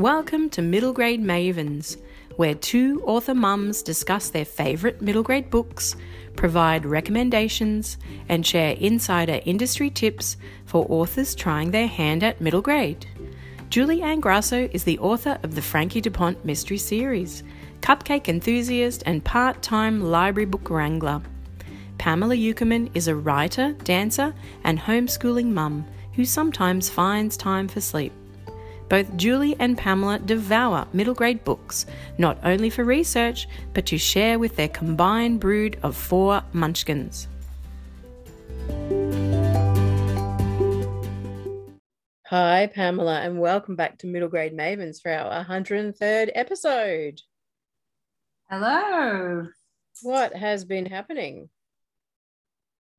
Welcome to Middle Grade Mavens, where two author mums discuss their favourite middle grade books, provide recommendations, and share insider industry tips for authors trying their hand at middle grade. Julie Anne Grasso is the author of the Frankie DuPont Mystery Series, cupcake enthusiast, and part time library book wrangler. Pamela Eukerman is a writer, dancer, and homeschooling mum who sometimes finds time for sleep. Both Julie and Pamela devour middle grade books, not only for research, but to share with their combined brood of four munchkins. Hi, Pamela, and welcome back to Middle Grade Mavens for our 103rd episode. Hello. What has been happening?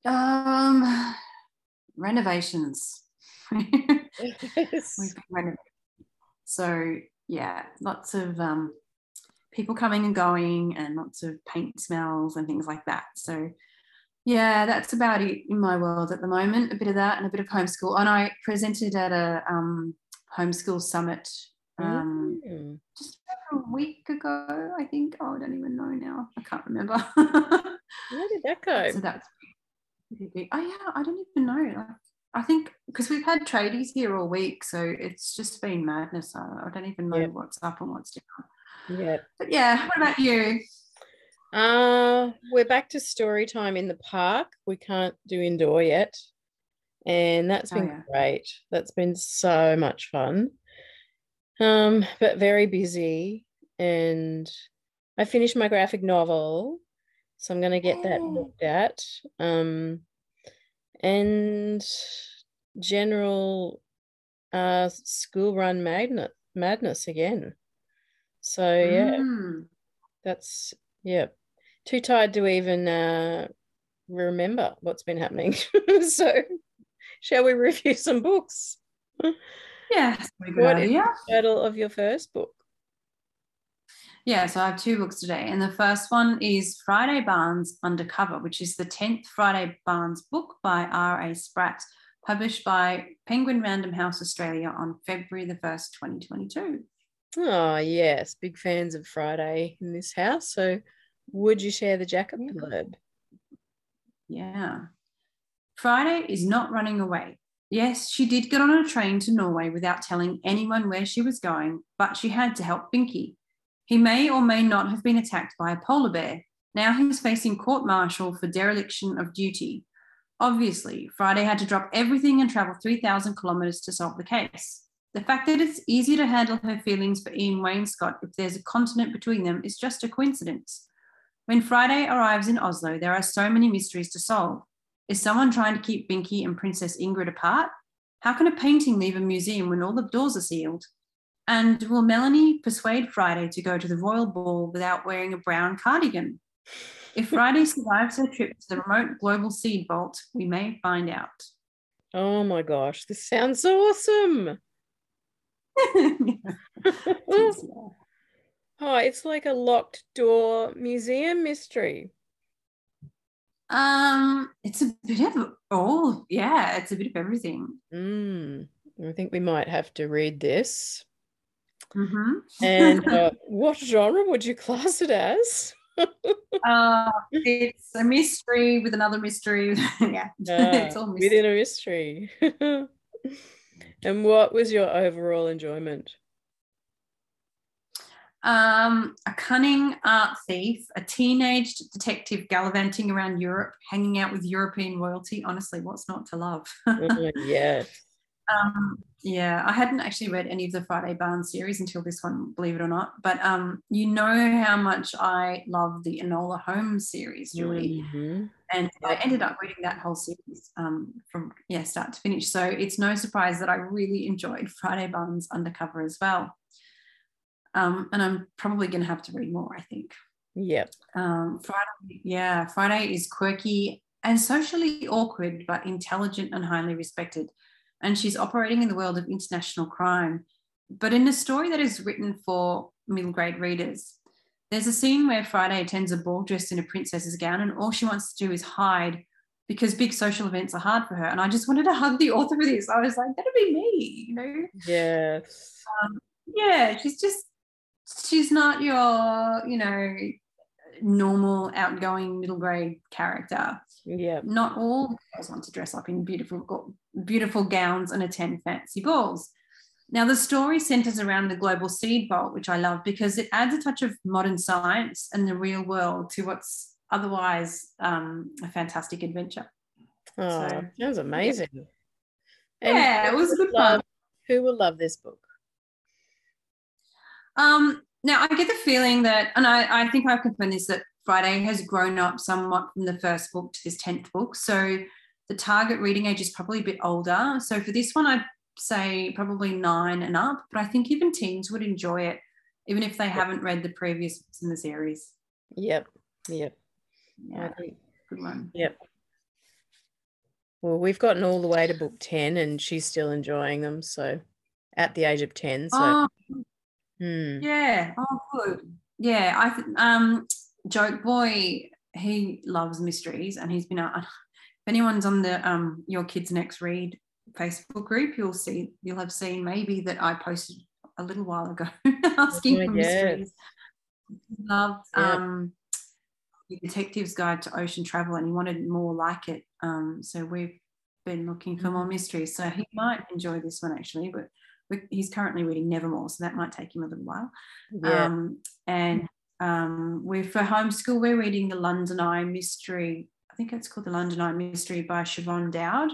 Um, renovations. Yes. We've been renovating. So yeah, lots of um, people coming and going, and lots of paint smells and things like that. So yeah, that's about it in my world at the moment. A bit of that and a bit of homeschool. And I presented at a um, homeschool summit um, Mm. just over a week ago, I think. Oh, I don't even know now. I can't remember. Where did that go? so that's. Oh yeah, I don't even know. I think because we've had tradies here all week, so it's just been madness. I, I don't even know Yeah. what's up and what's down. Yeah. But yeah, what about you? Uh, we're back to story time in the park. We can't do indoor yet. And that's been yeah. great. That's been so much fun. Um, but very busy. And I finished my graphic novel. So I'm going to get that Yay. looked at. Um, and general uh, school run magnet madness again. So yeah, Mm. that's yeah. Too tired to even uh, remember what's been happening. so, shall we review some books? Yeah, that's a pretty good What is idea. the title of your first book? Yeah, so I have two books today. And the first one is Friday Barnes Undercover, which is the 10th Friday Barnes book by R.A. Spratt, published by Penguin Random House Australia on February the 1st, 2022. Oh, ah, yes, big fans of Friday in this house. So, would you share the jacket blurb? Yeah. Friday is not running away. Yes, she did get on a train to Norway without telling anyone where she was going, but she had to help Binky. He may or may not have been attacked by a polar bear. Now he's facing court martial for dereliction of duty. Obviously, Friday had to drop everything and travel 3,000 kilometres to solve the case. The fact that it's easier to handle her feelings for Ian Wainscott if there's a continent between them is just a coincidence. When Friday arrives in Oslo, there are so many mysteries to solve. Is someone trying to keep Binky and Princess Ingrid apart? How can a painting leave a museum when all the doors are sealed? And will Melanie persuade Friday to go to the royal ball without wearing a brown cardigan? If Friday survives her trip to the remote global seed vault, we may find out. Oh my gosh, this sounds awesome. Oh, it's like a locked door museum mystery. um, it's a bit of oh yeah, it's a bit of everything. Mm, I think we might have to read this. Mhm. And uh, what genre would you class it as? uh, it's a mystery with another mystery. yeah, it's all Ah, mystery. within a mystery. and what was your overall enjoyment? Um, a cunning art thief, a teenage detective gallivanting around Europe, hanging out with European royalty. Honestly, what's not to love? Oh, yes. Um, yeah, I hadn't actually read any of the Friday Barnes series until this one, believe it or not. But um, you know how much I love the Enola Holmes series, Julie. Mhm. and I ended up reading that whole series um, from yeah start to finish. So it's no surprise that I really enjoyed Friday Barnes Undercover as well. Um, and I'm probably going to have to read more. I think Yep. um, Friday, yeah, Friday is quirky and socially awkward, but intelligent and highly respected. And she's operating in the world of international crime, but in a story that is written for middle grade readers. There's a scene where Friday attends a ball dressed in a princess's gown, and all she wants to do is hide because big social events are hard for her. And I just wanted to hug the author of this. I was like, that'd be me, you know? Yes. Um, yeah, she's just she's not your, you know, normal outgoing middle grade character. Yeah. Not all girls want to dress up in beautiful beautiful gowns and attend fancy balls. Now, the story centers around the global seed vault, which I love because it adds a touch of modern science and the real world to what's otherwise um, a fantastic adventure. Oh, so, that was amazing. Yeah, yeah it was a good love, fun. Who will love this book? Um, now, I get the feeling that, and I, I think I've confirmed this, that Friday has grown up somewhat from the first book to this 10th book. So the target reading age is probably a bit older. So for this one, I'd say probably nine and up, but I think even teens would enjoy it, even if they yep. haven't read the previous books in the series. Yep. Yep. Yeah. Good one. Yep. Well, we've gotten all the way to book 10 and she's still enjoying them. So at the age of 10. So, oh, hmm. yeah. Oh, good. Yeah. I think, um, Joke Boy, he loves mysteries and he's been out. If anyone's on the um, Your Kids Next Read Facebook group, you'll see, you'll have seen maybe that I posted a little while ago asking oh, for mysteries. Loved yeah. um, the Detective's Guide to Ocean Travel and he wanted more like it. Um, so we've been looking for more mm. mysteries. So he might enjoy this one actually, but he's currently reading Nevermore, so that might take him a little while. Yeah. Um, and um, we're for homeschool, we're reading the London Eye Mystery. I think it's called the London Eye Mystery by Siobhan Dowd.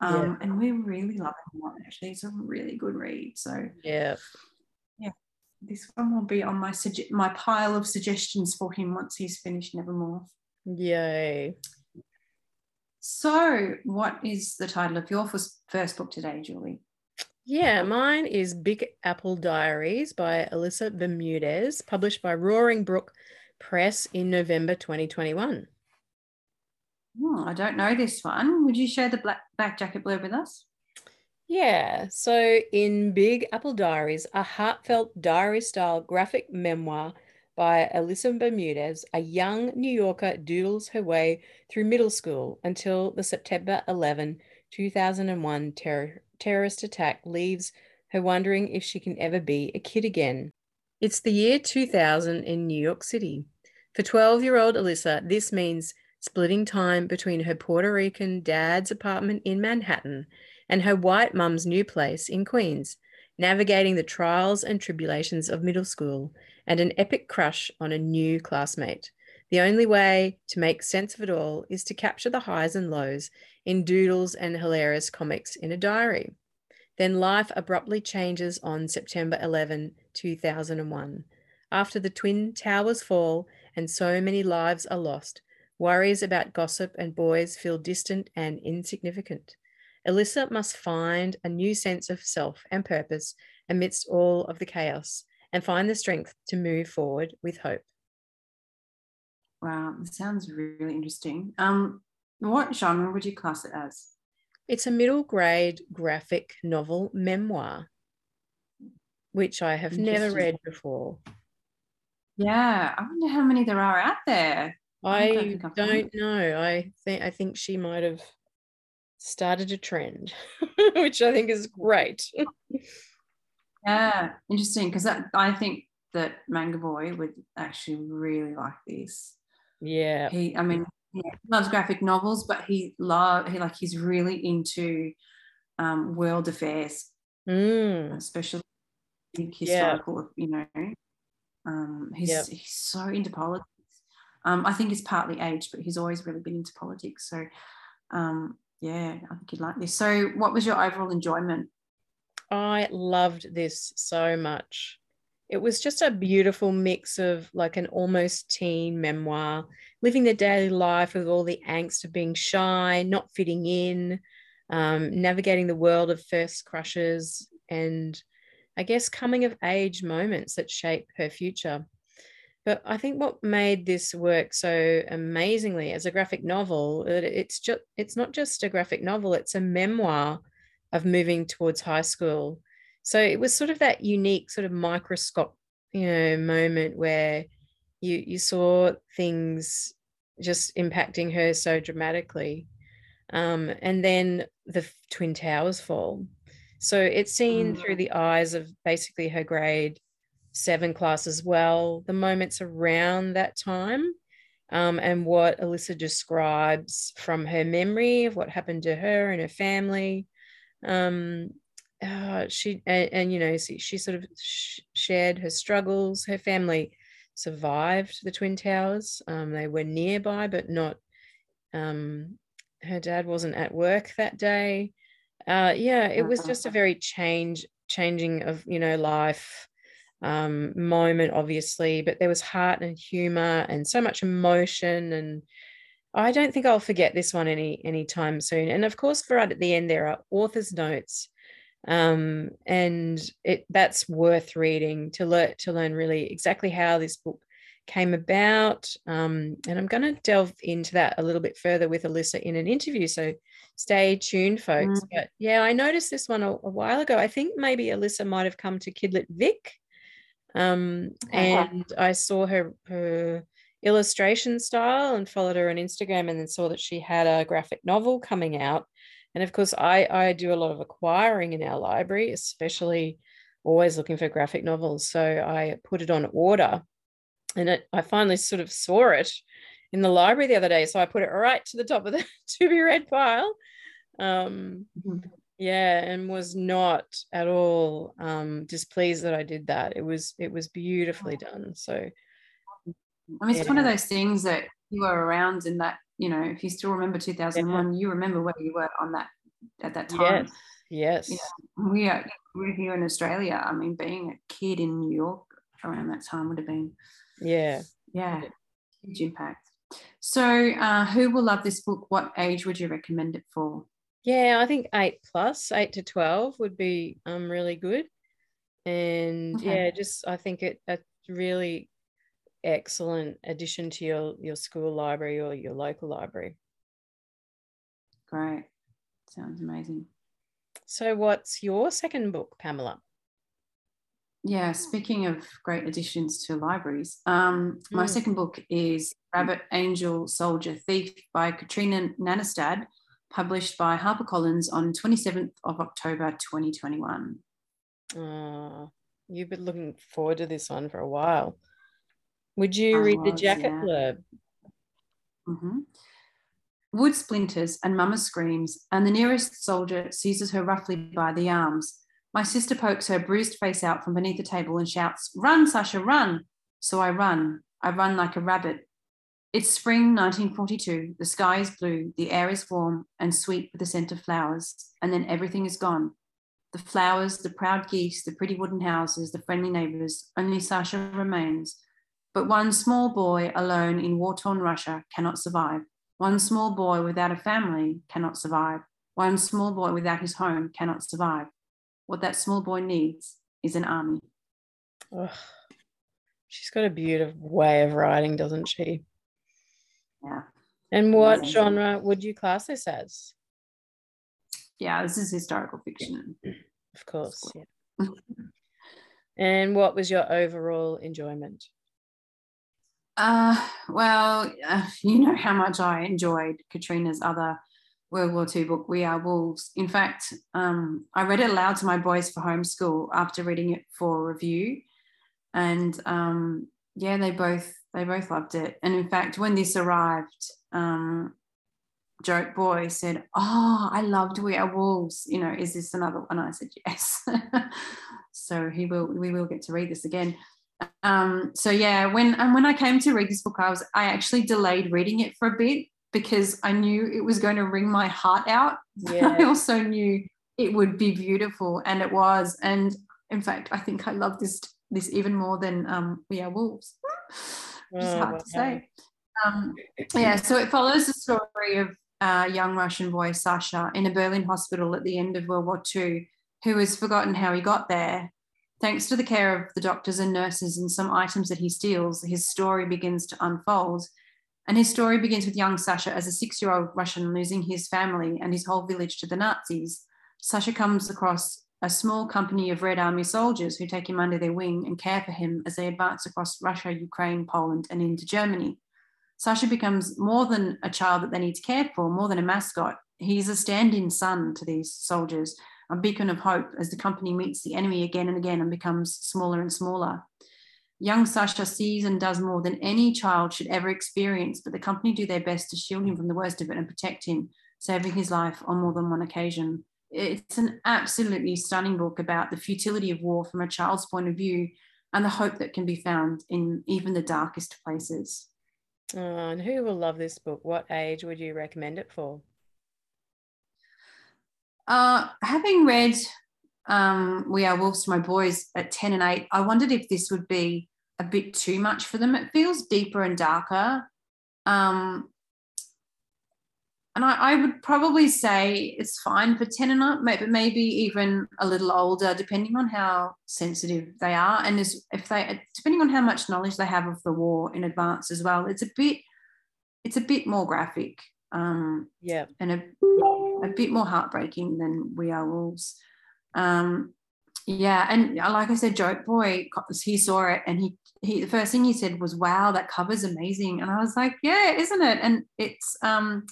Um, yeah. And we're really loving it. Actually, it's a really good read. So yeah, yeah, this one will be on my suge- my pile of suggestions for him once he's finished Nevermore. Yay! So, what is the title of your first book today, Julie? Yeah, mine is Big Apple Diaries by Alyssa Bermudez, published by Roaring Brook Press in November 2021. Oh, I don't know this one. Would you share the black back jacket blurb with us? Yeah. So, in Big Apple Diaries, a heartfelt diary style graphic memoir by Alyssa Bermudez, a young New Yorker doodles her way through middle school until the September 11, 2001 ter- terrorist attack leaves her wondering if she can ever be a kid again. It's the year 2000 in New York City. For 12 year old Alyssa, this means splitting time between her Puerto Rican dad's apartment in Manhattan and her white mum's new place in Queens, navigating the trials and tribulations of middle school and an epic crush on a new classmate. The only way to make sense of it all is to capture the highs and lows in doodles and hilarious comics in a diary. Then life abruptly changes on September 11, 2001. After the Twin Towers fall and so many lives are lost, worries about gossip and boys feel distant and insignificant. Alyssa must find a new sense of self and purpose amidst all of the chaos and find the strength to move forward with hope. Wow, that sounds really interesting. Um, what genre would you class it as? It's a middle grade graphic novel memoir, which I have never read before. Yeah, I wonder how many there are out there. I, I don't know. I think I think she might have started a trend, which I think is great. yeah, interesting because I think that Manga Boy would actually really like this. Yeah. He, I mean, he loves graphic novels, but he love he like he's really into um, world affairs, mm. especially historical. Yeah. You know, um, he's yep. he's so into politics. Um, I think it's partly age, but he's always really been into politics. So, um, yeah, I think you'd like this. So, what was your overall enjoyment? I loved this so much it was just a beautiful mix of like an almost teen memoir, living the daily life with all the angst of being shy, not fitting in, um, navigating the world of first crushes, and I guess coming of age moments that shape her future. But I think what made this work so amazingly as a graphic novel, it's just it's not just a graphic novel, it's a memoir of moving towards high school so it was sort of that unique sort of microscope, you know, moment where you you saw things just impacting her so dramatically. Um, and then the twin towers fall. So it's seen mm. through the eyes of basically her grade seven class as well, the moments around that time. Um, and what Alyssa describes from her memory of what happened to her and her family. Um, uh, she and, and, you know she, she sort of sh- shared her struggles. Her family survived the twin towers. Um, they were nearby, but not. Um, her dad wasn't at work that day. Uh, yeah, it was just a very change changing of you know life um, moment, obviously, but there was heart and humor and so much emotion. And I don't think I'll forget this one any anytime soon. And of course, right at the end, there are author's notes. Um, and it that's worth reading to learn to learn really exactly how this book came about. Um, and I'm going to delve into that a little bit further with Alyssa in an interview. So stay tuned, folks. Mm. But yeah, I noticed this one a, a, while ago. I think maybe Alyssa might have come to Kidlit Vic um, and I saw her her illustration style and followed her on Instagram and then saw that she had a graphic novel coming out. And of course, I I do a lot of acquiring in our library, especially always looking for graphic novels. So I put it on order, and it, I finally sort of saw it in the library the other day. So I put it right to the top of the to be read pile. Um, mm-hmm yeah and was not at all um displeased that i did that it was it was beautifully done so i mean it's yeah. one of those things that you were around in that you know if you still remember 2001 yeah. you remember where you were on that at that time. Yes yes. You know, we are we're here in australia. I mean being a kid in new york around that time would have been yeah. Yeah huge impact. So uh, who will love this book? What age would you recommend it for? Yeah, I think eight plus, eight to 12 would be um, really good. And okay. yeah, just I think it a really excellent addition to your, your school library or your local library. Great. Sounds amazing. So, what's your second book, Pamela? Yeah, speaking of great additions to libraries, um, mm. my hmm. second book is Rabbit Angel Soldier Thief by Katrina Nannestad published by HarperCollins on 27th of October 2021. Oh, you've been looking forward to this one for a while. Would you I read was, the jacket yeah. blurb? Mm-hmm. Wood splinters and Mama screams, and the nearest soldier seizes her roughly by the arms. My sister pokes her bruised face out from beneath the table and shouts, Run, Sasha, run! So I run. I run like a rabbit, it's spring 1942. The sky is blue, the air is warm and sweet with the scent of flowers, and then everything is gone. The flowers, the proud geese, the pretty wooden houses, the friendly neighbors, only Sasha remains. But one small boy alone in war torn Russia cannot survive. One small boy without a family cannot survive. One small boy without his home cannot survive. What that small boy needs is an army. Ugh. She's got a beautiful way of writing, doesn't she? Yeah. And what Amazing. genre would you class this as? Yeah, this is historical fiction. Of course. Yeah. and what was your overall enjoyment? Uh, well, uh, you know how much I enjoyed Katrina's other World War II book, We Are Wolves. In fact, um, I read it aloud to my boys for homeschool after reading it for review. And um, yeah, they both they both loved it. And in fact, when this arrived, um, Joke Boy said, Oh, I loved We Are Wolves. You know, is this another one? I said, Yes. so he will we will get to read this again. Um, so yeah, when and when I came to read this book, I was I actually delayed reading it for a bit because I knew it was going to wring my heart out. Yeah. I also knew it would be beautiful, and it was. And in fact, I think I love this this even more than um, We Are Wolves which is hard to say. Um, yeah, so it follows the story of a young Russian boy, Sasha, in a Berlin hospital at the end of World War II, who has forgotten how he got there. Thanks to the care of the doctors and nurses and some items that he steals, his story begins to unfold. And his story begins with young Sasha as a six year old Russian losing his family and his whole village to the Nazis. Sasha comes across a small company of Red Army soldiers who take him under their wing and care for him as they advance across Russia, Ukraine, Poland, and into Germany. Sasha becomes more than a child that they need to care for, more than a mascot. He's a stand in son to these soldiers, a beacon of hope as the company meets the enemy again and again and becomes smaller and smaller. Young Sasha sees and does more than any child should ever experience, but the company do their best to shield him from the worst of it and protect him, saving his life on more than one occasion. It's an absolutely stunning book about the futility of war from a child's point of view and the hope that can be found in even the darkest places. Oh, and who will love this book? What age would you recommend it for? Uh, having read um, We Are Wolves to my boys at 10 and 8, I wondered if this would be a bit too much for them. It feels deeper and darker. Um, and I, I, would probably say it's fine for 10 and up, maybe, maybe even a little older, depending on how sensitive they are. And if they, depending on how much knowledge they have of the war in advance as well, it's a bit, it's a bit more graphic. Um, yeah. And a, a bit more heartbreaking than We Are Wolves. Um, yeah. And like I said, Joke Boy, he saw it and he, he, the first thing he said was, wow, that cover's amazing. And I was like, yeah, isn't it? And it's, um,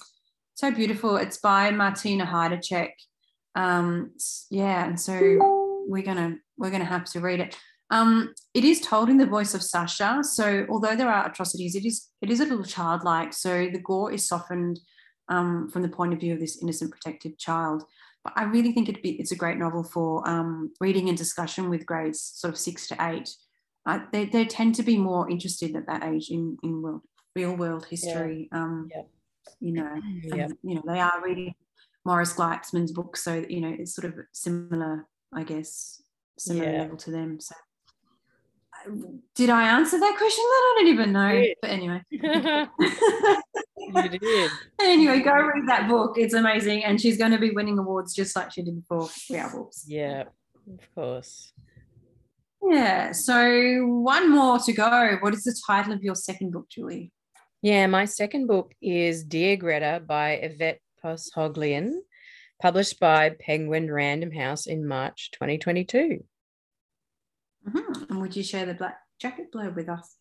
so beautiful. It's by Martina Heiduczek. Um, yeah, and so we're gonna we're gonna have to read it. Um, it is told in the voice of Sasha. So although there are atrocities, it is it is a little childlike. So the gore is softened um, from the point of view of this innocent, protected child. But I really think it be, it's a great novel for um, reading and discussion with grades sort of six to eight. Uh, they, they tend to be more interested at that age in in world, real world history. Yeah. Um, yeah you know, and, you know, they are reading Morris Gleitzman's book, so you know, it's sort of similar, I guess, similar yeah. level to them. So, did I answer that question? That I don't even know. But anyway, you did. anyway, go read that book. It's amazing, and she's going to be winning awards just like she did before We Are Wolves. Yeah, of course. Yeah. So one more to go. What is the title of your second book, Julie? Yeah, my second book is Dear Greta by Yvette Poshoglian, published by Penguin Random House in March 2022. Mm-hmm. And would you share the black jacket blurb with us?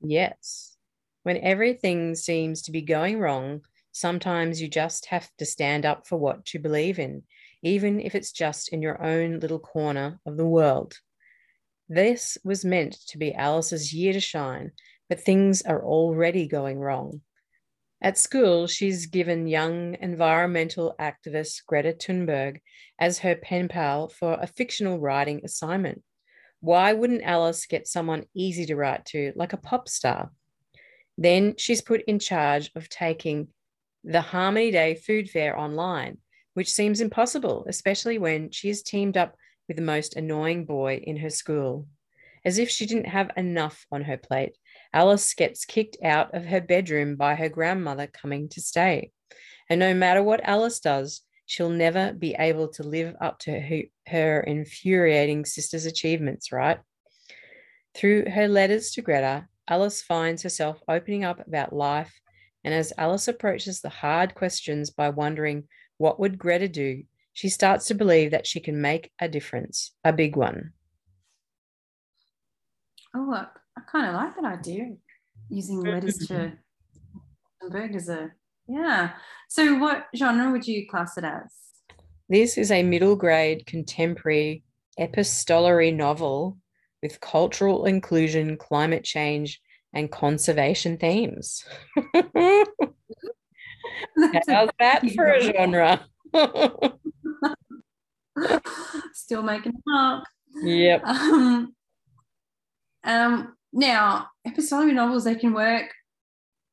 Yes. When everything seems to be going wrong, sometimes you just have to stand up for what you believe in, even if it's just in your own little corner of the world. This was meant to be Alice's year to shine, but things are already going wrong. At school, she's given young environmental activist Greta Thunberg as her pen pal for a fictional writing assignment. Why wouldn't Alice get someone easy to write to, like a pop star? Then she's put in charge of taking the Harmony Day food fair online, which seems impossible, especially when she is teamed up with the most annoying boy in her school. As if she didn't have enough on her plate, Alice gets kicked out of her bedroom by her grandmother coming to stay. And no matter what Alice does, she'll never be able to live up to her, her infuriating sister's achievements, right? Through her letters to Greta, Alice finds herself opening up about life. And as Alice approaches the hard questions by wondering, what would Greta do? She starts to believe that she can make a difference, a big one. Oh, look, I kind of like that idea, using letters to Thunberg as a yeah. So, what genre would you class it as? This is a middle grade contemporary epistolary novel with cultural inclusion, climate change, and conservation themes. How's that for a genre? Still making it up. Yep. Um, um, now, epistolary novels, they can work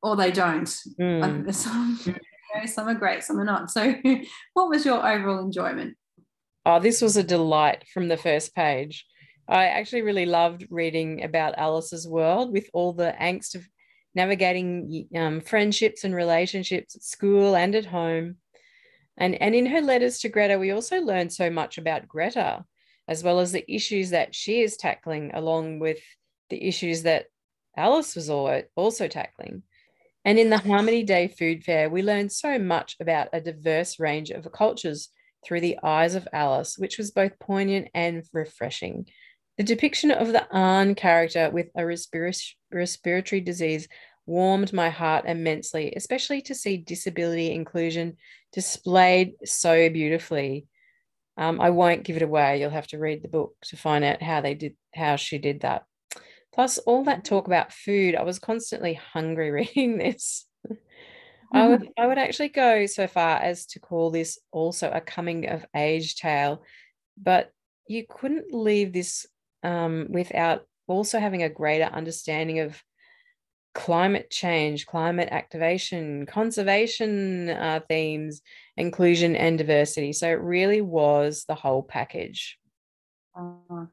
or they don't. Mm. Some, you know, some are great, some are not. So, what was your overall enjoyment? Oh, this was a delight from the first page. I actually really loved reading about Alice's world with all the angst of navigating um, friendships and relationships at school and at home. And, and in her letters to Greta, we also learned so much about Greta, as well as the issues that she is tackling, along with the issues that Alice was also tackling. And in the Harmony Day Food Fair, we learned so much about a diverse range of cultures through the eyes of Alice, which was both poignant and refreshing. The depiction of the Arn character with a respiratory disease warmed my heart immensely, especially to see disability inclusion displayed so beautifully. Um, I won't give it away. You'll have to read the book to find out how they did how she did that. Plus, all that talk about food, I was constantly hungry reading this. Mm-hmm. I would I would actually go so far as to call this also a coming of age tale, but you couldn't leave this um, without also having a greater understanding of climate change, climate activation, conservation uh, themes, inclusion, and diversity. So it really was the whole package. Uh,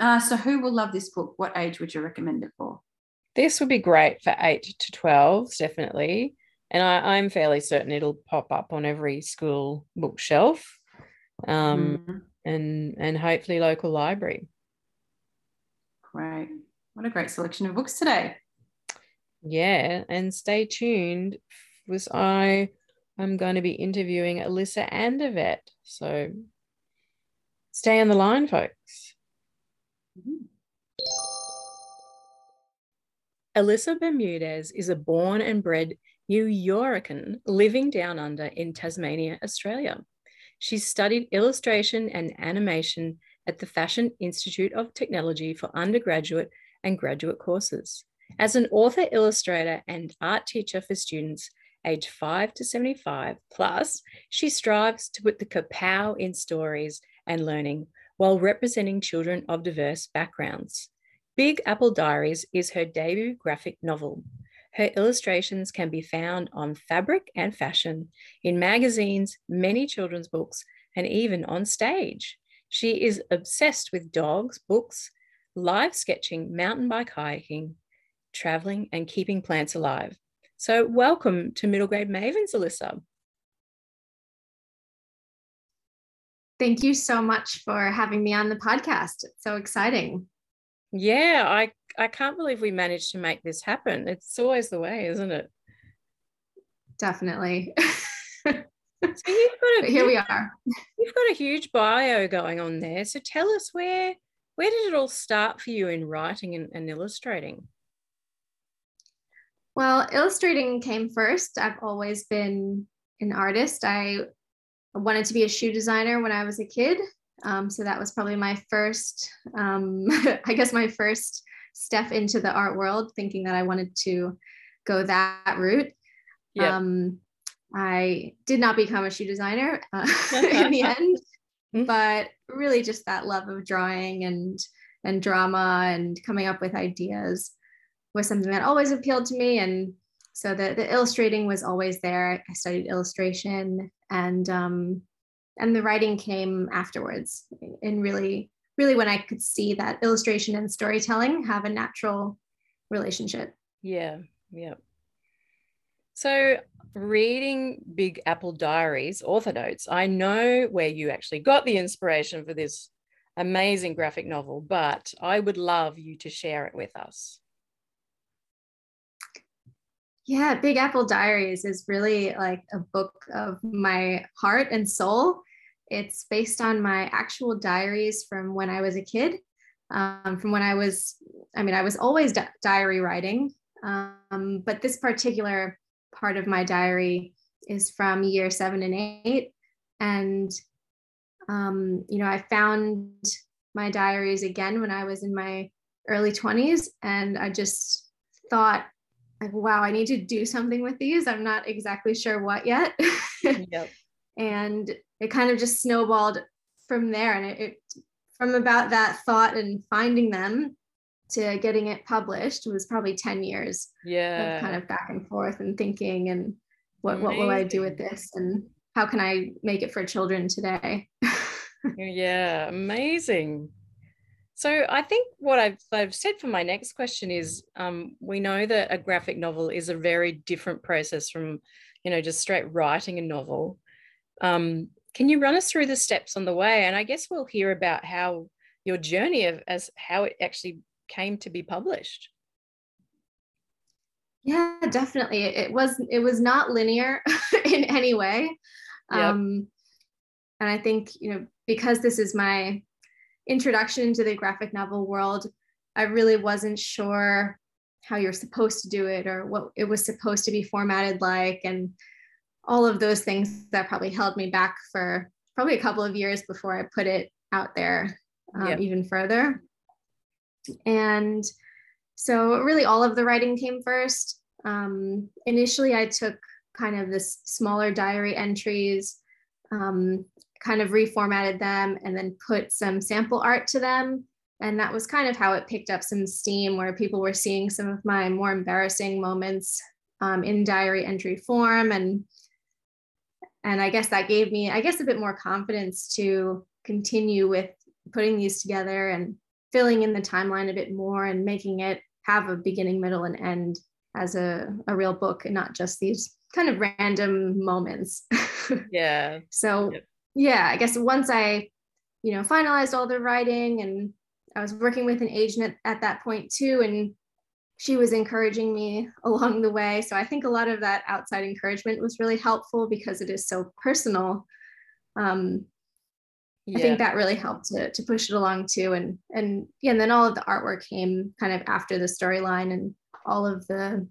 uh, so, who will love this book? What age would you recommend it for? This would be great for eight to 12, definitely. And I, am fairly certain it'll pop up on every school bookshelf um, mm-hmm. and, and hopefully local library. Great. What a great selection of books today. Yeah. And stay tuned was I I'm going to be interviewing Alyssa and Andervet. So stay on the line, folks. Alyssa Bermudez is a born and bred New Yorkan living down under in Tasmania, Australia. She studied illustration and animation at the Fashion Institute of Technology for undergraduate and graduate courses. As an author, illustrator, and art teacher for students aged 5 to 75 plus, she strives to put the kapow in stories and learning while representing children of diverse backgrounds. Big Apple Diaries is her debut graphic novel. Her illustrations can be found on fabric and fashion, in magazines, many children's books, and even on stage. She is obsessed with dogs, books, live sketching, mountain bike hiking, traveling, and keeping plants alive. So, welcome to Middle Grade Mavens, Alyssa. Thank you so much for having me on the podcast. It's so exciting. Yeah, I I can't believe we managed to make this happen. It's always the way, isn't it? Definitely. so you've got a, here we are. You've got a huge bio going on there. So tell us where where did it all start for you in writing and, and illustrating? Well, illustrating came first. I've always been an artist. I wanted to be a shoe designer when I was a kid. Um, so that was probably my first, um, I guess, my first step into the art world, thinking that I wanted to go that route. Yeah. Um, I did not become a shoe designer uh, in the end, mm-hmm. but really just that love of drawing and and drama and coming up with ideas was something that always appealed to me. And so the, the illustrating was always there. I studied illustration and um, and the writing came afterwards. And really really when i could see that illustration and storytelling have a natural relationship. Yeah yeah. So reading big apple diaries author notes i know where you actually got the inspiration for this amazing graphic novel but i would love you to share it with us yeah, Big Apple Diaries is really like a book of my heart and soul. It's based on my actual diaries from when I was a kid. Um, from when I was, I mean, I was always di- diary writing, um, but this particular part of my diary is from year seven and eight. And, um, you know, I found my diaries again when I was in my early 20s. And I just thought, like, wow, I need to do something with these. I'm not exactly sure what yet. yep. And it kind of just snowballed from there. And it, it, from about that thought and finding them to getting it published was probably 10 years. Yeah. kind of back and forth and thinking and what, what will I do with this and how can I make it for children today? yeah, amazing. So I think what I've, I've said for my next question is um, we know that a graphic novel is a very different process from, you know, just straight writing a novel. Um, can you run us through the steps on the way? And I guess we'll hear about how your journey of as how it actually came to be published. Yeah, definitely. It was it was not linear in any way. Yep. Um, and I think you know because this is my introduction to the graphic novel world, I really wasn't sure how you're supposed to do it or what it was supposed to be formatted like. And all of those things that probably held me back for probably a couple of years before I put it out there um, yep. even further. And so, really, all of the writing came first. Um, initially, I took kind of this smaller diary entries, um, kind of reformatted them, and then put some sample art to them. And that was kind of how it picked up some steam, where people were seeing some of my more embarrassing moments um, in diary entry form. And and I guess that gave me, I guess, a bit more confidence to continue with putting these together and filling in the timeline a bit more and making it have a beginning, middle, and end as a, a real book and not just these kind of random moments. Yeah. so yep. Yeah, I guess once I, you know, finalized all the writing and I was working with an agent at, at that point too, and she was encouraging me along the way. So I think a lot of that outside encouragement was really helpful because it is so personal. Um, yeah. I think that really helped to, to push it along too. And and yeah, and then all of the artwork came kind of after the storyline and all of the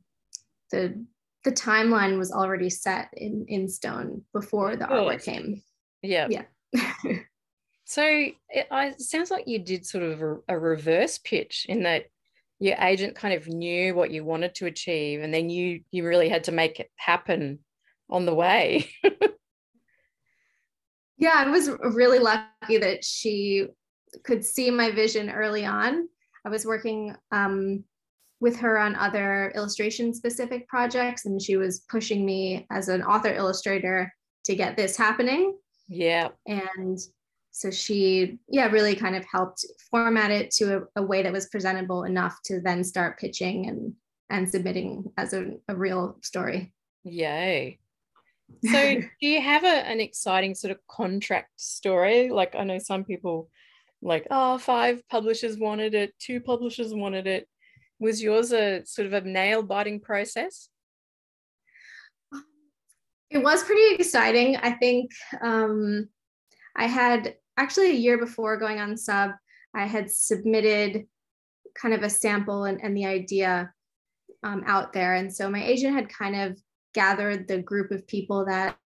the the timeline was already set in in stone before the artwork came. Yeah. Yeah. so it, it, sounds like you did sort of a, a reverse pitch in that your agent kind of knew what you wanted to achieve and then you you really had to make it happen on the way yeah, I was really lucky that she could see my vision early on. I was working um, with her on other illustration specific projects, and she was pushing me as an author illustrator to get this happening. Yeah. And so she, yeah, really kind of helped format it to a, a way that was presentable enough to then start pitching and and submitting as a, a real story. Yay. So, do you have a, an exciting sort of contract story? Like, I know some people, like, oh, five publishers wanted it, two publishers wanted it. Was yours a sort of a nail biting process? It was pretty exciting. I think um, I had actually a year before going on sub, I had submitted kind of a sample and, and the idea um, out there. And so my agent had kind of gathered the group of people that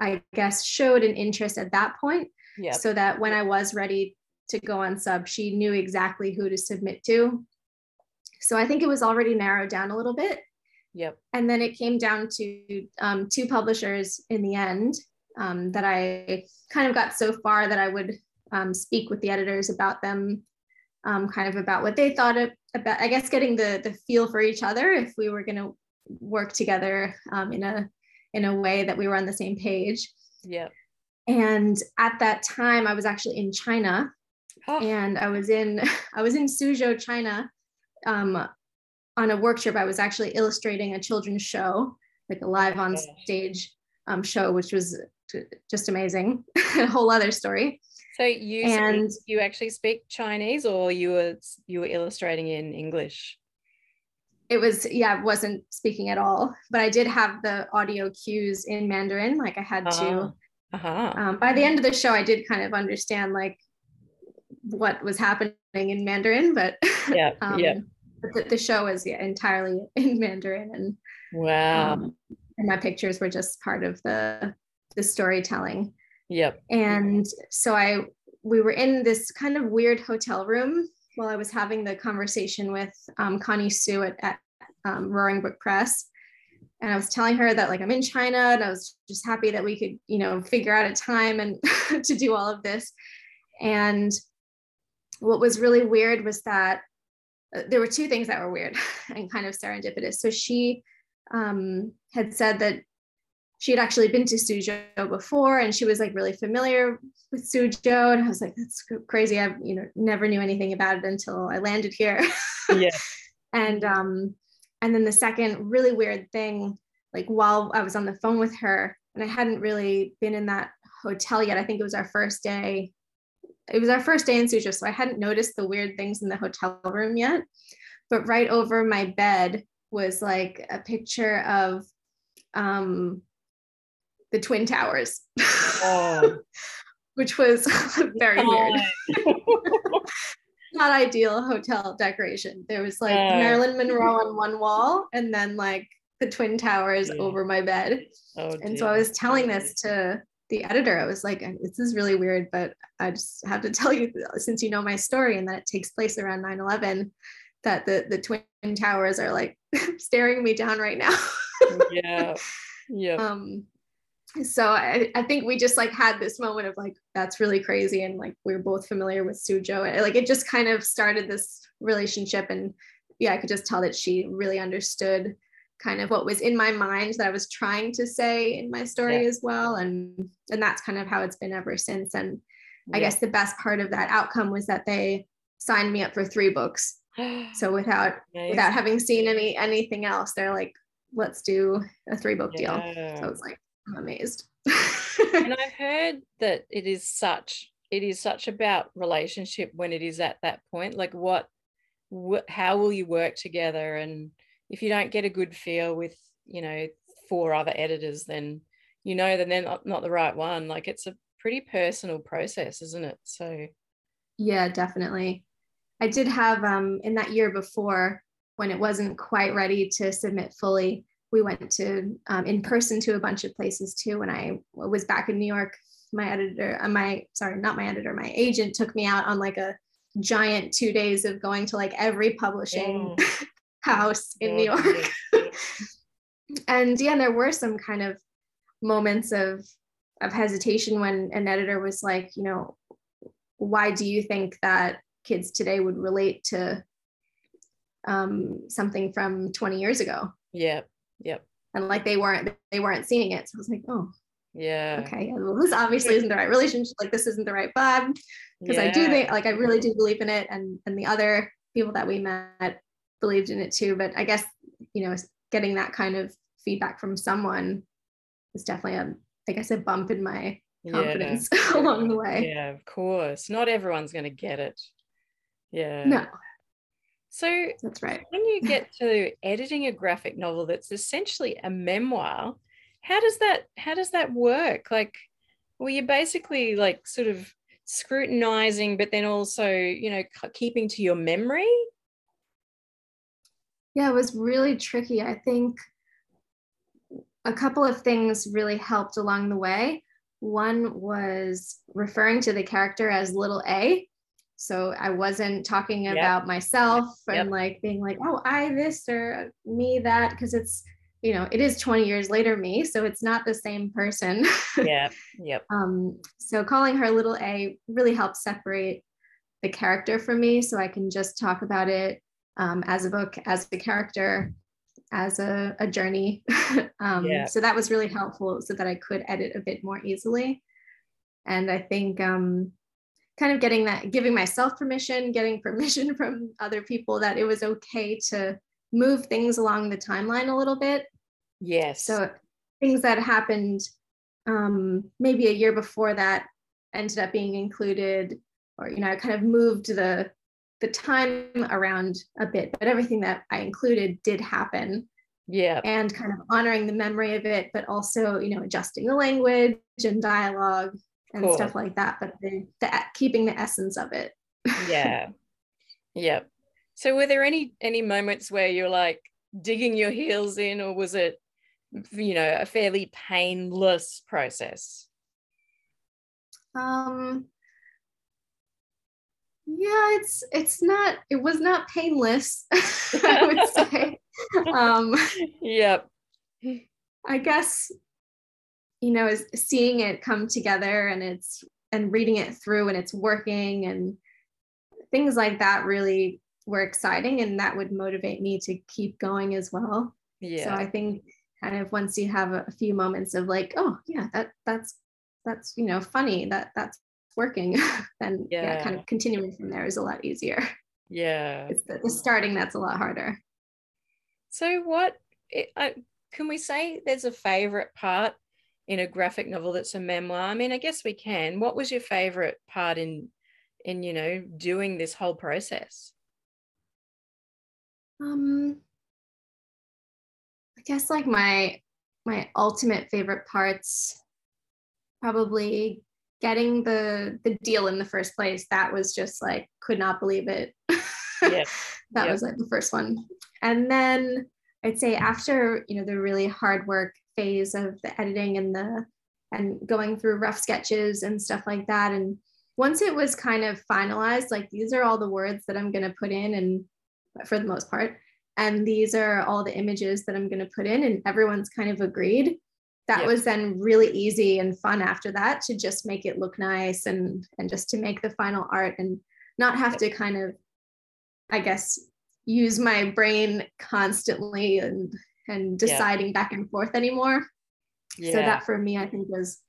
I guess showed an interest at that point. Yep. So that when I was ready to go on sub, she knew exactly who to submit to. So I think it was already narrowed down a little bit. Yep. And then it came down to um, two publishers in the end um, that I kind of got so far that I would um, speak with the editors about them, um, kind of about what they thought of, about, I guess, getting the the feel for each other if we were going to work together um, in a in a way that we were on the same page. Yeah. And at that time, I was actually in China, oh. and I was in I was in Suzhou, China, um, on a work trip. I was actually illustrating a children's show, like a live on stage um, show, which was just amazing. a whole other story. So you and speak, you actually speak Chinese, or you were you were illustrating in English? it was yeah i wasn't speaking at all but i did have the audio cues in mandarin like i had uh-huh. to uh-huh. Um, by the end of the show i did kind of understand like what was happening in mandarin but yeah um, yeah the, the, show was yeah entirely in mandarin and wow um, and my pictures were just part of the the storytelling yep and so i we were in this kind of weird hotel room while I was having the conversation with um, Connie Hsu at, at um, Roaring Brook Press. And I was telling her that like I'm in China and I was just happy that we could, you know, figure out a time and to do all of this. And what was really weird was that there were two things that were weird and kind of serendipitous. So she um, had said that she had actually been to Suzhou before and she was like really familiar with Suzhou. And I was like, that's crazy. I, you know, never knew anything about it until I landed here. yeah. and, um, and then the second really weird thing, like while I was on the phone with her and I hadn't really been in that hotel yet, I think it was our first day. It was our first day in Suzhou. So I hadn't noticed the weird things in the hotel room yet. But right over my bed was like a picture of um, the Twin Towers, oh. which was very weird. Not ideal hotel decoration. There was like Marilyn Monroe on one wall, and then like the twin towers yeah. over my bed. Oh, and so I was telling this to the editor. I was like, this is really weird, but I just have to tell you, since you know my story and that it takes place around 9 11, that the, the twin towers are like staring me down right now. yeah. Yeah. Um, so I, I think we just like had this moment of like that's really crazy and like we are both familiar with Suzhou and like it just kind of started this relationship and yeah I could just tell that she really understood kind of what was in my mind that I was trying to say in my story yeah. as well and and that's kind of how it's been ever since and yeah. I guess the best part of that outcome was that they signed me up for three books so without nice. without having seen any anything else they're like let's do a three book yeah. deal so I was like I'm amazed. and I've heard that it is such it is such about relationship when it is at that point. Like what, what how will you work together? And if you don't get a good feel with, you know, four other editors, then you know that they're not, not the right one. Like it's a pretty personal process, isn't it? So yeah, definitely. I did have um in that year before when it wasn't quite ready to submit fully, we went to um, in person to a bunch of places too. When I was back in New York, my editor, uh, my sorry, not my editor, my agent took me out on like a giant two days of going to like every publishing oh. house in New York. and yeah, there were some kind of moments of of hesitation when an editor was like, you know, why do you think that kids today would relate to um, something from 20 years ago? Yeah. Yep. And like they weren't they weren't seeing it. So I was like, oh, yeah. Okay. Well, this obviously isn't the right relationship. Like this isn't the right vibe. Because yeah. I do think like I really do believe in it. And and the other people that we met believed in it too. But I guess, you know, getting that kind of feedback from someone is definitely a I guess a bump in my confidence yeah. along the way. Yeah, of course. Not everyone's gonna get it. Yeah. No. So that's right. When you get to editing a graphic novel that's essentially a memoir, how does that how does that work? Like, well, you're basically like sort of scrutinizing, but then also you know keeping to your memory. Yeah, it was really tricky. I think a couple of things really helped along the way. One was referring to the character as little a so I wasn't talking yep. about myself and like being like, oh, I this or me that, because it's, you know, it is 20 years later me. So it's not the same person. yeah. Yep. um, so calling her little A really helps separate the character from me. So I can just talk about it um, as a book, as a character, as a, a journey. um, yeah. So that was really helpful so that I could edit a bit more easily. And I think um, kind of getting that, giving myself permission, getting permission from other people that it was okay to move things along the timeline a little bit. Yes. So things that happened um, maybe a year before that ended up being included, or you know, I kind of moved the the time around a bit, but everything that I included did happen. Yeah. And kind of honoring the memory of it, but also, you know, adjusting the language and dialogue and cool. stuff like that but the, the keeping the essence of it yeah yep so were there any any moments where you're like digging your heels in or was it you know a fairly painless process um yeah it's it's not it was not painless i would say. Um yep. I guess you know is seeing it come together and it's and reading it through and it's working and things like that really were exciting and that would motivate me to keep going as well. Yeah. So i think kind of once you have a, a few moments of like oh yeah that that's that's you know funny that that's working then yeah. yeah. kind of continuing from there is a lot easier. Yeah. It's the, the starting that's a lot harder. So what it, I, can we say there's a favorite part in a graphic novel that's a memoir? I mean i guess we can. What was your favorite part in in you know doing this whole process? Um i guess like my my ultimate favorite parts probably getting the the deal in the first place that was just like could not believe it yep. that yep. was like the first one and then I'd say after you know the really hard work phase of the editing and the and going through rough sketches and stuff like that, and once it was kind of finalized, like these are all the words that I'm going to put in, and for the most part, and these are all the images that I'm going to put in, and everyone's kind of agreed. That yep. was then really easy and fun after that to just make it look nice and and just to make the final art and not have to kind of, I guess, use my brain constantly and and deciding yeah. back and forth anymore. Yeah. So that for me, I think was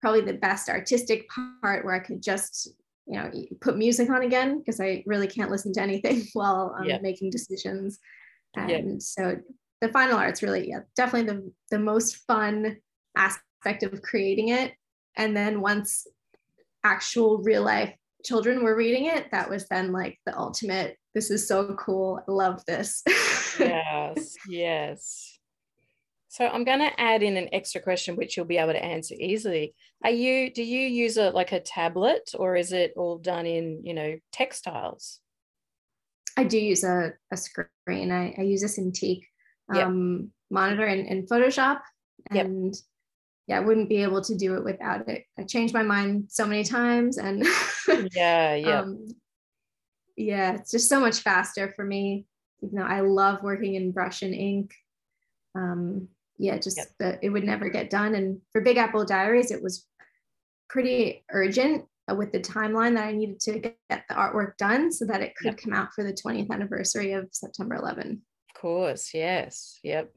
probably the best artistic part where I could just you know put music on again because I really can't listen to anything while I'm yeah. making decisions. And so the final art's really yeah definitely the the most fun aspect of creating it. And then once actual real life children were reading it, that was then like the ultimate this is so cool. I love this. yes, yes. So I'm going to add in an extra question which you'll be able to answer easily. Are you do you use a like a tablet or is it all done in, you know, textiles? I do use a, a screen. I, I use a Cintiq um, yep. monitor in, in Photoshop. And yep. yeah, I wouldn't be able to do it without it. I changed my mind so many times and yeah, yeah. Um, yeah, it's just so much faster for me. You know, I love working in brush and ink. Um, yeah, just yep. the, it would never get done. And for Big Apple Diaries, it was pretty urgent with the timeline that I needed to get the artwork done so that it could yep. come out for the 20th anniversary of September 11. Of course, yes, yep.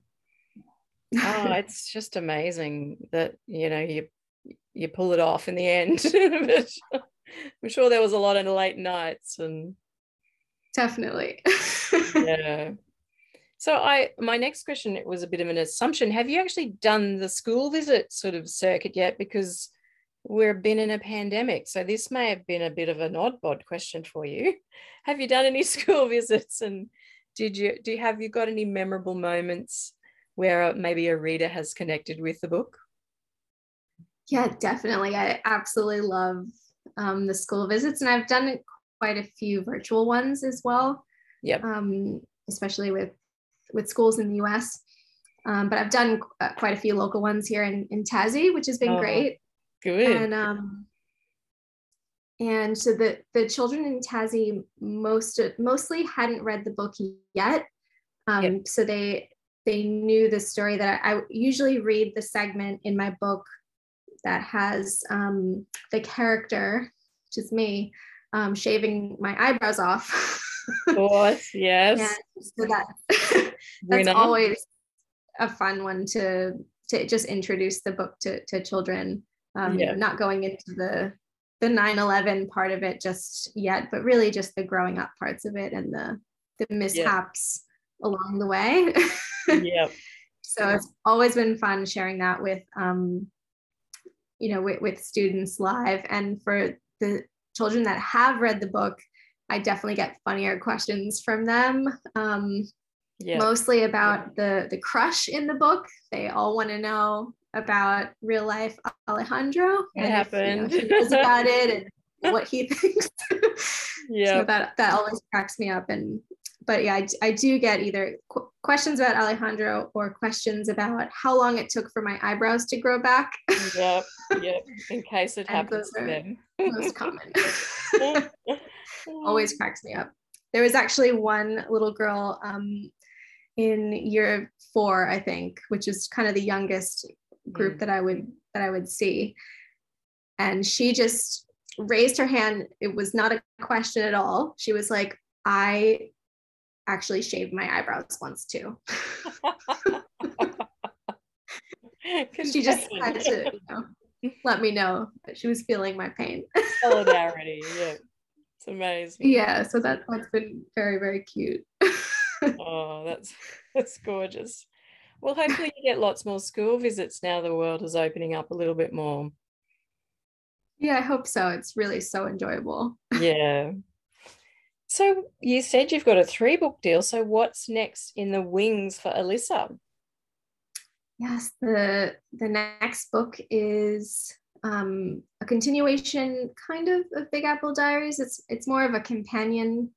Oh, it's just amazing that you know you you pull it off in the end. I'm sure there was a lot of late nights and definitely. yeah. So I my next question It was a bit of an assumption. Have you actually done the school visit sort of circuit yet? Because we've been in a pandemic. So this may have been a bit of an odd bod question for you. Have you done any school visits and did you do you have you got any memorable moments where maybe a reader has connected with the book? Yeah, definitely. I absolutely love um, the school visits, and I've done quite a few virtual ones as well. Yeah. Um, especially with with schools in the U.S. Um, but I've done uh, quite a few local ones here in, in Tassie, which has been oh, great. Good. And um, and so the the children in Tassie most mostly hadn't read the book yet. Um, yep. So they they knew the story that I, I, usually read the segment in my book that has um, the character, which is me, um, shaving my eyebrows off. of course, yes. so that that's always a fun one to to just introduce the book to to children. Um, yeah. not going into the the 9-11 part of it just yet, but really just the growing up parts of it and the the mishaps yeah. along the way. yeah. So it's always been fun sharing that with um, you know, with, with students live. And for the children that have read the book, I definitely get funnier questions from them. Um, yeah. Mostly about the the crush in the book. They all want to know about real life Alejandro. What happened? If, you know, about it and what he thinks. yeah. So that that always cracks me up. And but yeah, I, I do get either qu- questions about Alejandro or questions about how long it took for my eyebrows to grow back. yep, yep. In case it happens to them. most common. Always cracks me up. There was actually one little girl um, in year four, I think, which is kind of the youngest group that I would that I would see, and she just raised her hand. It was not a question at all. She was like, "I actually shaved my eyebrows once too. she just had to you know, let me know that she was feeling my pain. Solidarity, yeah. It's amazing. Yeah, so that, that's been very, very cute. oh, that's that's gorgeous. Well, hopefully you get lots more school visits now the world is opening up a little bit more. Yeah, I hope so. It's really so enjoyable. Yeah. So you said you've got a three book deal. So what's next in the wings for Alyssa? Yes, the the next book is um, a continuation, kind of, of Big Apple Diaries. It's it's more of a companion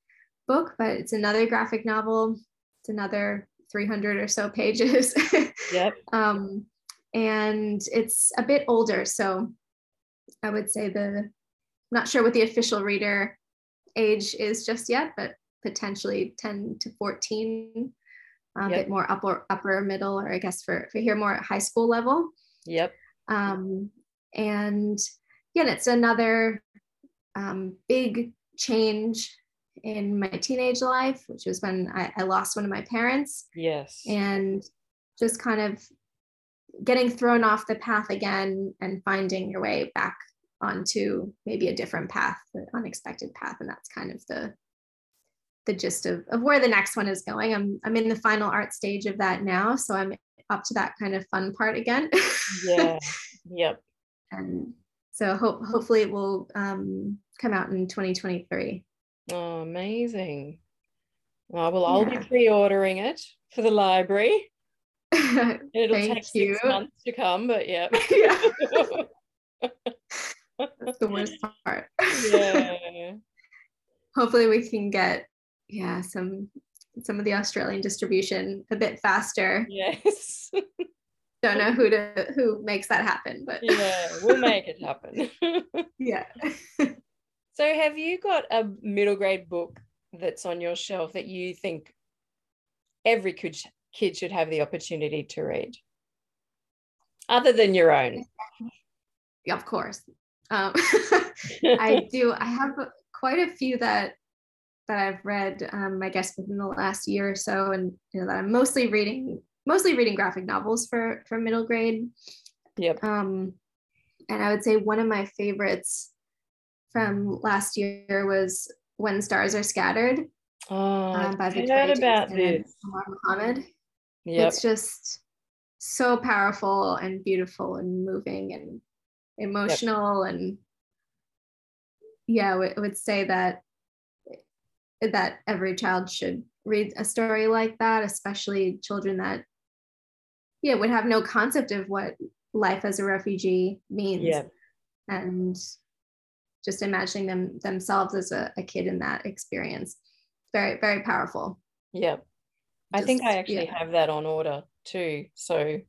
book, but it's another graphic novel. It's another 300 or so pages. Yep. um, and it's a bit older. So I would say the, I'm not sure what the official reader age is just yet, but potentially 10 to 14, a Yep. bit more upper, upper middle, or I guess for, for here more at high school level. Yep. Um, and yeah, it's another um, big change in my teenage life, which was when I, I lost one of my parents Yes. and just kind of getting thrown off the path again and finding your way back onto maybe a different path, an unexpected path. And that's kind of the the gist of, of where the next one is going. I'm I'm in the final art stage of that now. So I'm up to that kind of fun part again. yeah. Yep. and so hope hopefully it will um, come out in 2023. Oh, amazing. Oh, well, I'll Yeah. be pre-ordering it for the library. It'll take six months to come, but yeah. yeah, that's the worst part. yeah. hopefully we can get yeah some some of the Australian distribution a bit faster. Yes. Don't know who to who makes that happen, but yeah, we'll make it happen. yeah. So, have you got a middle grade book that's on your shelf that you think every kid, kid should have the opportunity to read? Other than your own. Yeah, of course. Um, I do. I have quite a few that that I've read. Um, I guess within the last year or so, and you know that I'm mostly reading mostly reading graphic novels for for middle grade. Yep. Um, and I would say one of my favorites from last year was When Stars Are Scattered Oh, um, by Victoria about Jackson this. Mohamed. Yep. It's just so powerful and beautiful and moving and emotional and yeah, I would say that that every child should read a story like that, especially children that yeah would have no concept of what life as a refugee means Yeah. and just imagining them themselves as a, a kid in that experience. Very, very powerful. Yep. I think I actually yeah. have that on order too. So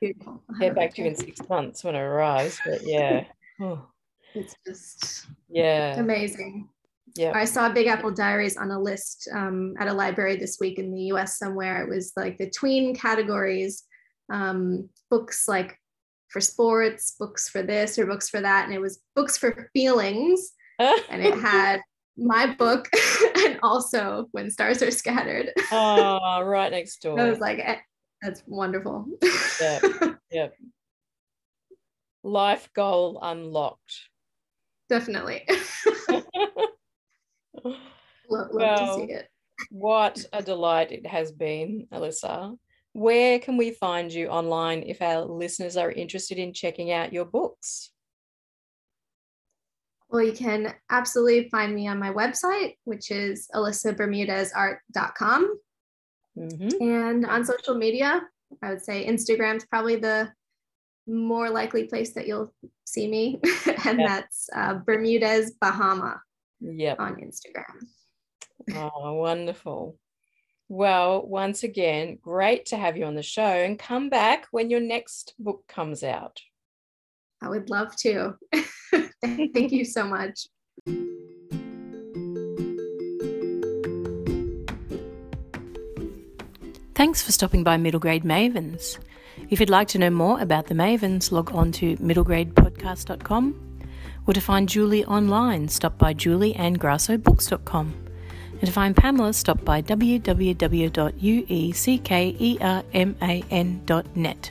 beautiful. I'll get back to you in six months when it arrives. But yeah. Oh, It's just yeah. amazing. Yeah. I saw Big Apple Diaries on a list um, at a library this week in the US somewhere. It was like the tween categories um, books like for sports, books for this or books for that. And it was books for feelings. And it had my book and also When Stars Are Scattered. oh, right next door. I was like, eh, that's wonderful. Yeah. Yep. Life goal unlocked. Definitely. love, love Well, to see it. What a delight it has been, Alyssa. Where can we find you online if our listeners are interested in checking out your books? Well, you can absolutely find me on my website, which is alyssabermudezart.com. Mhm. And on social media, I would say Instagram's probably the more likely place that you'll see me. and Yeah. that's uh, Bermudez Bahama Yep. on Instagram. Oh, wonderful. Well, once again, great to have you on the show and come back when your next book comes out. I would love to. Thank you so much. Thanks for stopping by Middle Grade Mavens. If you'd like to know more about the Mavens, log on to middlegradepodcast.com or to find Julie online, stop by julieannegrassobooks.com. And to find Pamela, stop by www.ueckerman.net.